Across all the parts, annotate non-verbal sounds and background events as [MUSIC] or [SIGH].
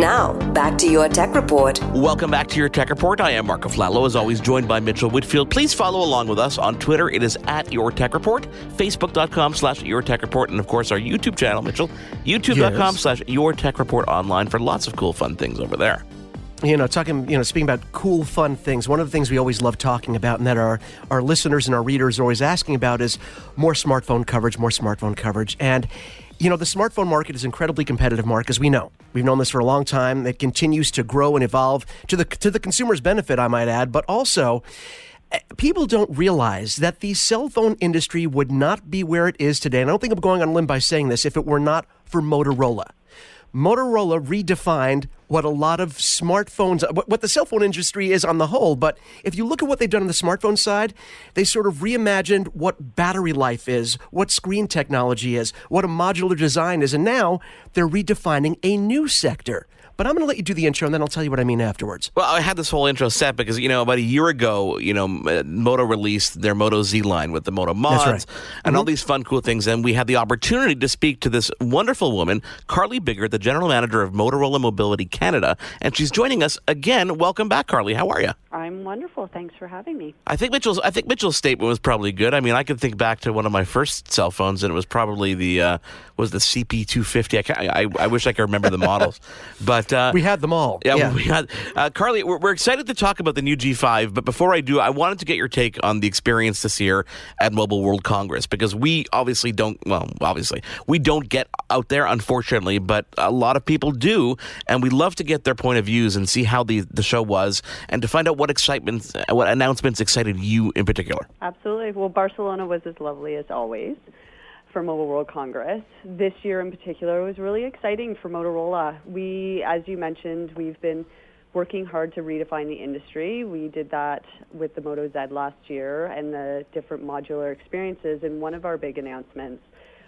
Now, back to your tech report. Welcome back to your tech report. I am Mark Aflalo, as always, joined by Mitchell Whitfield. Please follow along with us on Twitter. It is at your tech report, facebook.com slash your tech report, and of course our YouTube channel, Mitchell, youtube.com Yes. slash your tech report online for lots of cool, fun things over there. you know, talking, you know, speaking about cool, fun things, one of the things we always love talking about and that our, our listeners and our readers are always asking about is more smartphone coverage, more smartphone coverage. And, you know, the smartphone market is incredibly competitive, Mark, as we know. We've known this for a long time. It continues to grow and evolve to the, to the consumer's benefit, I might add, but also, eh, People don't realize that the cell phone industry would not be where it is today. And I don't think I'm going on a limb by saying this if it were not for Motorola. Motorola redefined what a lot of smartphones, what, the cell phone industry is on the whole. But if you look at what they've done on the smartphone side, they sort of reimagined what battery life is, what screen technology is, what a modular design is. And now they're redefining a new sector. But I'm going to let you do the intro and then I'll tell you what I mean afterwards. Well, I had this whole intro set because, you know, about a year ago, you know, Moto released their Moto Z line with the Moto mods right. and all these fun, cool things. And we had the opportunity to speak to this wonderful woman, Carly Biggert, the general manager of Motorola Mobility Canada. And she's joining us again. Welcome back, Carly. How are you? I'm wonderful. Thanks for having me. I think Mitchell's. I think Mitchell's statement was probably good. I mean, I could think back to one of my first cell phones, and it was probably the uh, was the CP250. I, I I wish I could remember the models, [LAUGHS] but uh, We had them all. yeah, we had uh, Carly. We're, we're excited to talk about the new G5, but before I do, I wanted to get your take on the experience this year at Mobile World Congress because we obviously don't. Well, obviously we don't get out there, unfortunately, but a lot of people do, and we love to get their point of views and see how the the show was, and to find out what excitement, what announcements excited you in particular. Absolutely. Well, Barcelona was as lovely as always for Mobile World Congress. This year in particular was really exciting for Motorola. We, as you mentioned, we've been working hard to redefine the industry. We did that with the Moto Z last year and the different modular experiences. And one of our big announcements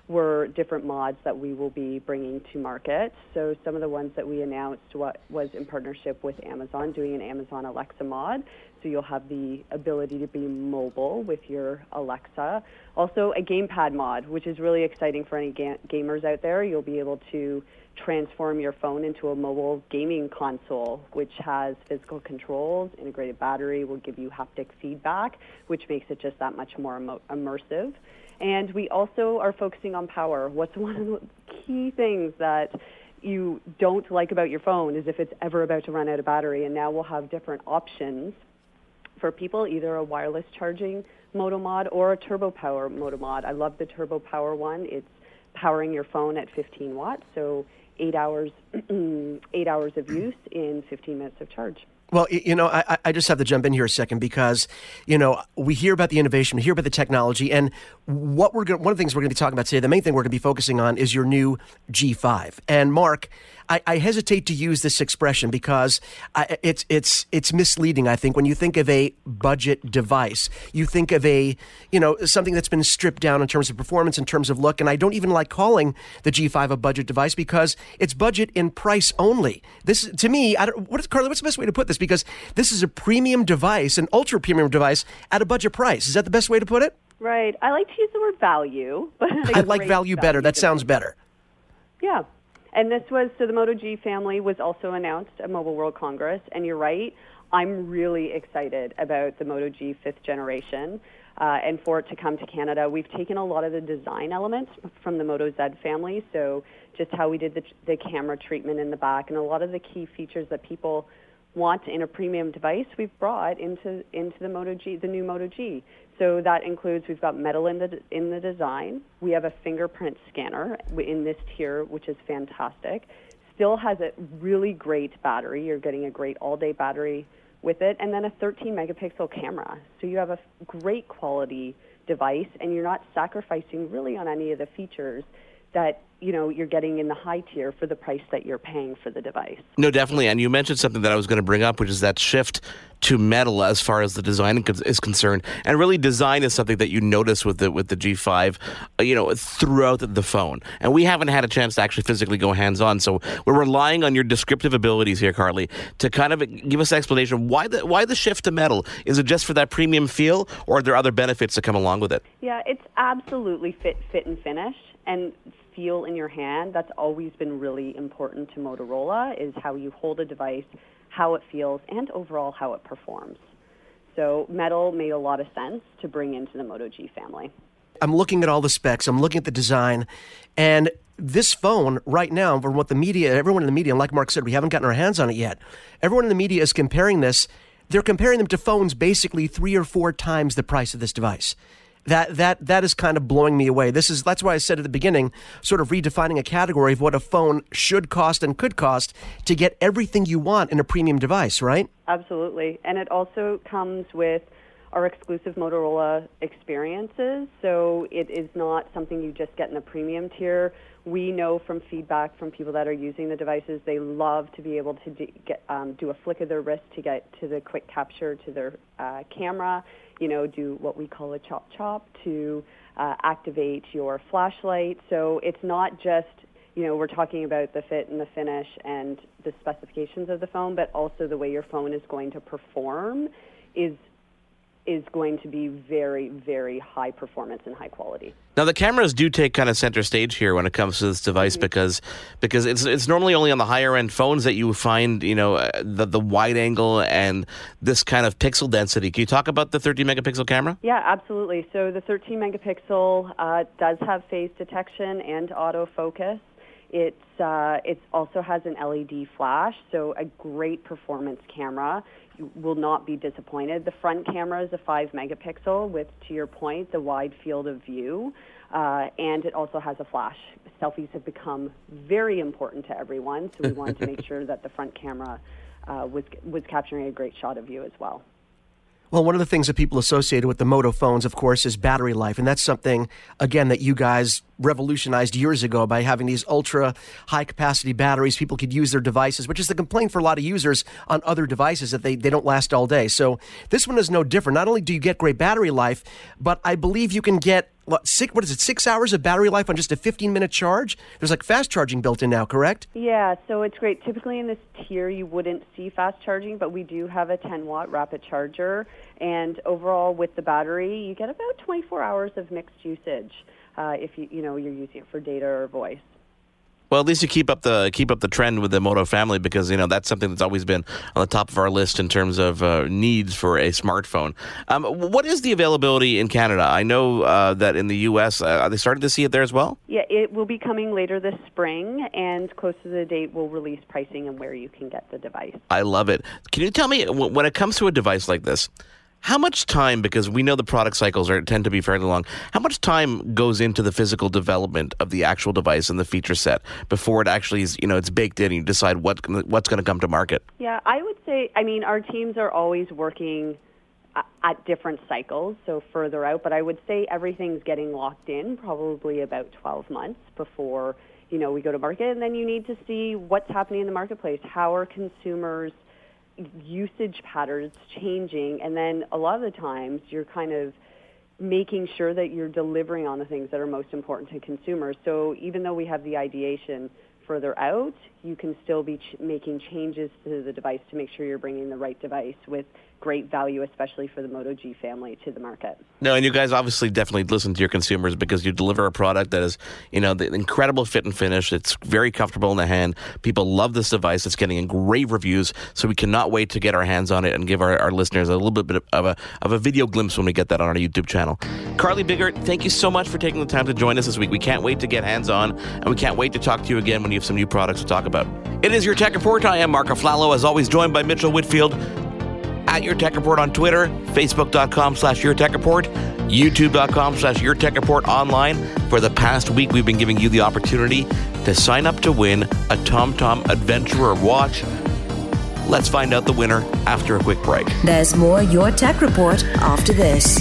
were different mods that we will be bringing to market. So some of the ones that we announced what was in partnership with Amazon, doing an Amazon Alexa mod. So you'll have the ability to be mobile with your Alexa. Also a gamepad mod, which is really exciting for any ga- gamers out there. You'll be able to transform your phone into a mobile gaming console, which has physical controls, integrated battery, will give you haptic feedback, which makes it just that much more emo- immersive. And we also are focusing on power. What's one of the key things that you don't like about your phone is if it's ever about to run out of battery. And now we'll have different options for people, either a wireless charging Moto Mod or a turbo power Moto Mod. I love the turbo power one. It's powering your phone at 15 watts, so eight hours, [CLEARS THROAT] eight hours of use in 15 minutes of charge. Well, you know, I, I- just have to jump in here a second because, you know, we hear about the innovation, we hear about the technology, and what we're going one of the things we're going to be talking about today, the main thing we're going to be focusing on is your new G5. And Mark, I, I hesitate to use this expression because I, it's it's it's misleading. I think when you think of a budget device, you think of a you know something that's been stripped down in terms of performance, in terms of look, and I don't even like calling the G5 a budget device because it's budget in price only. This to me, I don't, what is Carly? What's the best way to put this? Because this is a premium device, an ultra premium device at a budget price. Is that the best way to put it? Right. I like to use the word value, [LAUGHS] but I like value better. That sounds better. Yeah. And this was, so the Moto G family was also announced at Mobile World Congress. And you're right, I'm really excited about the Moto G fifth generation uh, and for it to come to Canada. We've taken a lot of the design elements from the Moto Z family. So just how we did the, the camera treatment in the back and a lot of the key features that people want in a premium device we've brought into into the Moto G, the new Moto G. So that includes we've got metal in the in the design. We have a fingerprint scanner in this tier, which is fantastic. Still has a really great battery. You're getting a great all-day battery with it, and then a 13 megapixel camera. So you have a great quality device, and you're not sacrificing really on any of the features that you know you're getting in the high tier for the price that you're paying for the device. No, definitely. And you mentioned something that I was going to bring up, which is that shift to metal as far as the design is concerned. And really, design is something that you notice with the with the G5, uh, you know, throughout the, the phone. And we haven't had a chance to actually physically go hands on, so we're relying on your descriptive abilities here, Carly, to kind of give us an explanation why the why the shift to metal. Is it just for that premium feel, or are there other benefits that come along with it? Yeah, it's absolutely fit, fit and finish. And feel in your hand, that's always been really important to Motorola, is how you hold a device, how it feels, and overall how it performs. So metal made a lot of sense to bring into the Moto G family. I'm looking at all the specs, I'm looking at the design, and this phone right now, from what the media, everyone in the media, and like Mark said, we haven't gotten our hands on it yet. Everyone in the media is comparing this. They're comparing them to phones basically three or four times the price of this device that that that is kind of blowing me away. This is that's why I said at the beginning, sort of redefining a category of what a phone should cost and could cost to get everything you want in a premium device, right? Absolutely. And it also comes with our exclusive Motorola experiences. So it is not something you just get in the premium tier. We know from feedback from people that are using the devices, they love to be able to do, get, um, do a flick of their wrist to get to the quick capture to their uh, camera you know, do what we call a chop chop to uh, activate your flashlight. So it's not just, you know, we're talking about the fit and the finish and the specifications of the phone, but also the way your phone is going to perform is is going to be very, very high performance and high quality. Now the cameras do take kind of center stage here when it comes to this device mm-hmm. because because it's it's normally only on the higher end phones that you find you know uh, the the wide angle and this kind of pixel density. Can you talk about the 13 megapixel camera? Yeah, absolutely. So the 13 megapixel uh, does have phase detection and autofocus. It's uh, it also has an LED flash, so a great performance camera you will not be disappointed. The front camera is a 5 megapixel with, to your point, the wide field of view, uh, and it also has a flash. Selfies have become very important to everyone, so we wanted to make [LAUGHS] sure that the front camera uh, was, was capturing a great shot of you as well. Well, one of the things that people associated with the Moto phones, of course, is battery life. And that's something, again, that you guys revolutionized years ago by having these ultra high capacity batteries. People could use their devices, which is the complaint for a lot of users on other devices that they, they don't last all day. So this one is no different. Not only do you get great battery life, but I believe you can get what six what is it six hours of battery life on just a 15 minute charge there's like fast charging built in now correct yeah so it's great typically in this tier you wouldn't see fast charging but we do have a 10 watt rapid charger and overall with the battery you get about 24 hours of mixed usage uh, if you you know you're using it for data or voice well, at least you keep up the keep up the trend with the Moto family because you know that's something that's always been on the top of our list in terms of uh, needs for a smartphone. Um, what is the availability in Canada? I know uh, that in the U.S. Uh, are they starting to see it there as well? Yeah, it will be coming later this spring, and close to the date, we'll release pricing and where you can get the device. I love it. Can you tell me when it comes to a device like this? How much time, because we know the product cycles are tend to be fairly long, how much time goes into the physical development of the actual device and the feature set before it actually is, you know, it's baked in and you decide what what's going to come to market? Yeah, I would say, I mean, our teams are always working uh, at different cycles, so further out, but I would say everything's getting locked in probably about 12 months before, you know, we go to market, and then you need to see what's happening in the marketplace. How are consumers usage patterns changing, and then a lot of the times you're kind of making sure that you're delivering on the things that are most important to consumers. So even though we have the ideation further out, you can still be ch- making changes to the device to make sure you're bringing the right device with great value, especially for the Moto G family, to the market. No, and you guys obviously definitely listen to your consumers because you deliver a product that is, you know, the incredible fit and finish. It's very comfortable in the hand. People love this device. It's getting great reviews, so we cannot wait to get our hands on it and give our, our listeners a little bit of a of a video glimpse when we get that on our YouTube channel. Carly Biggart, thank you so much for taking the time to join us this week. We can't wait to get hands on, and we can't wait to talk to you again when you have some new products to talk about. It is your Tech Report. I am Mark Aflalo, as always, joined by Mitchell Whitfield at Your Tech Report on Twitter, Facebook.com slash Your Tech Report, YouTube.com slash Your Tech Report online. For the past week, we've been giving you the opportunity to sign up to win a TomTom Adventurer watch. Let's find out the winner after a quick break. There's more Your Tech Report after this.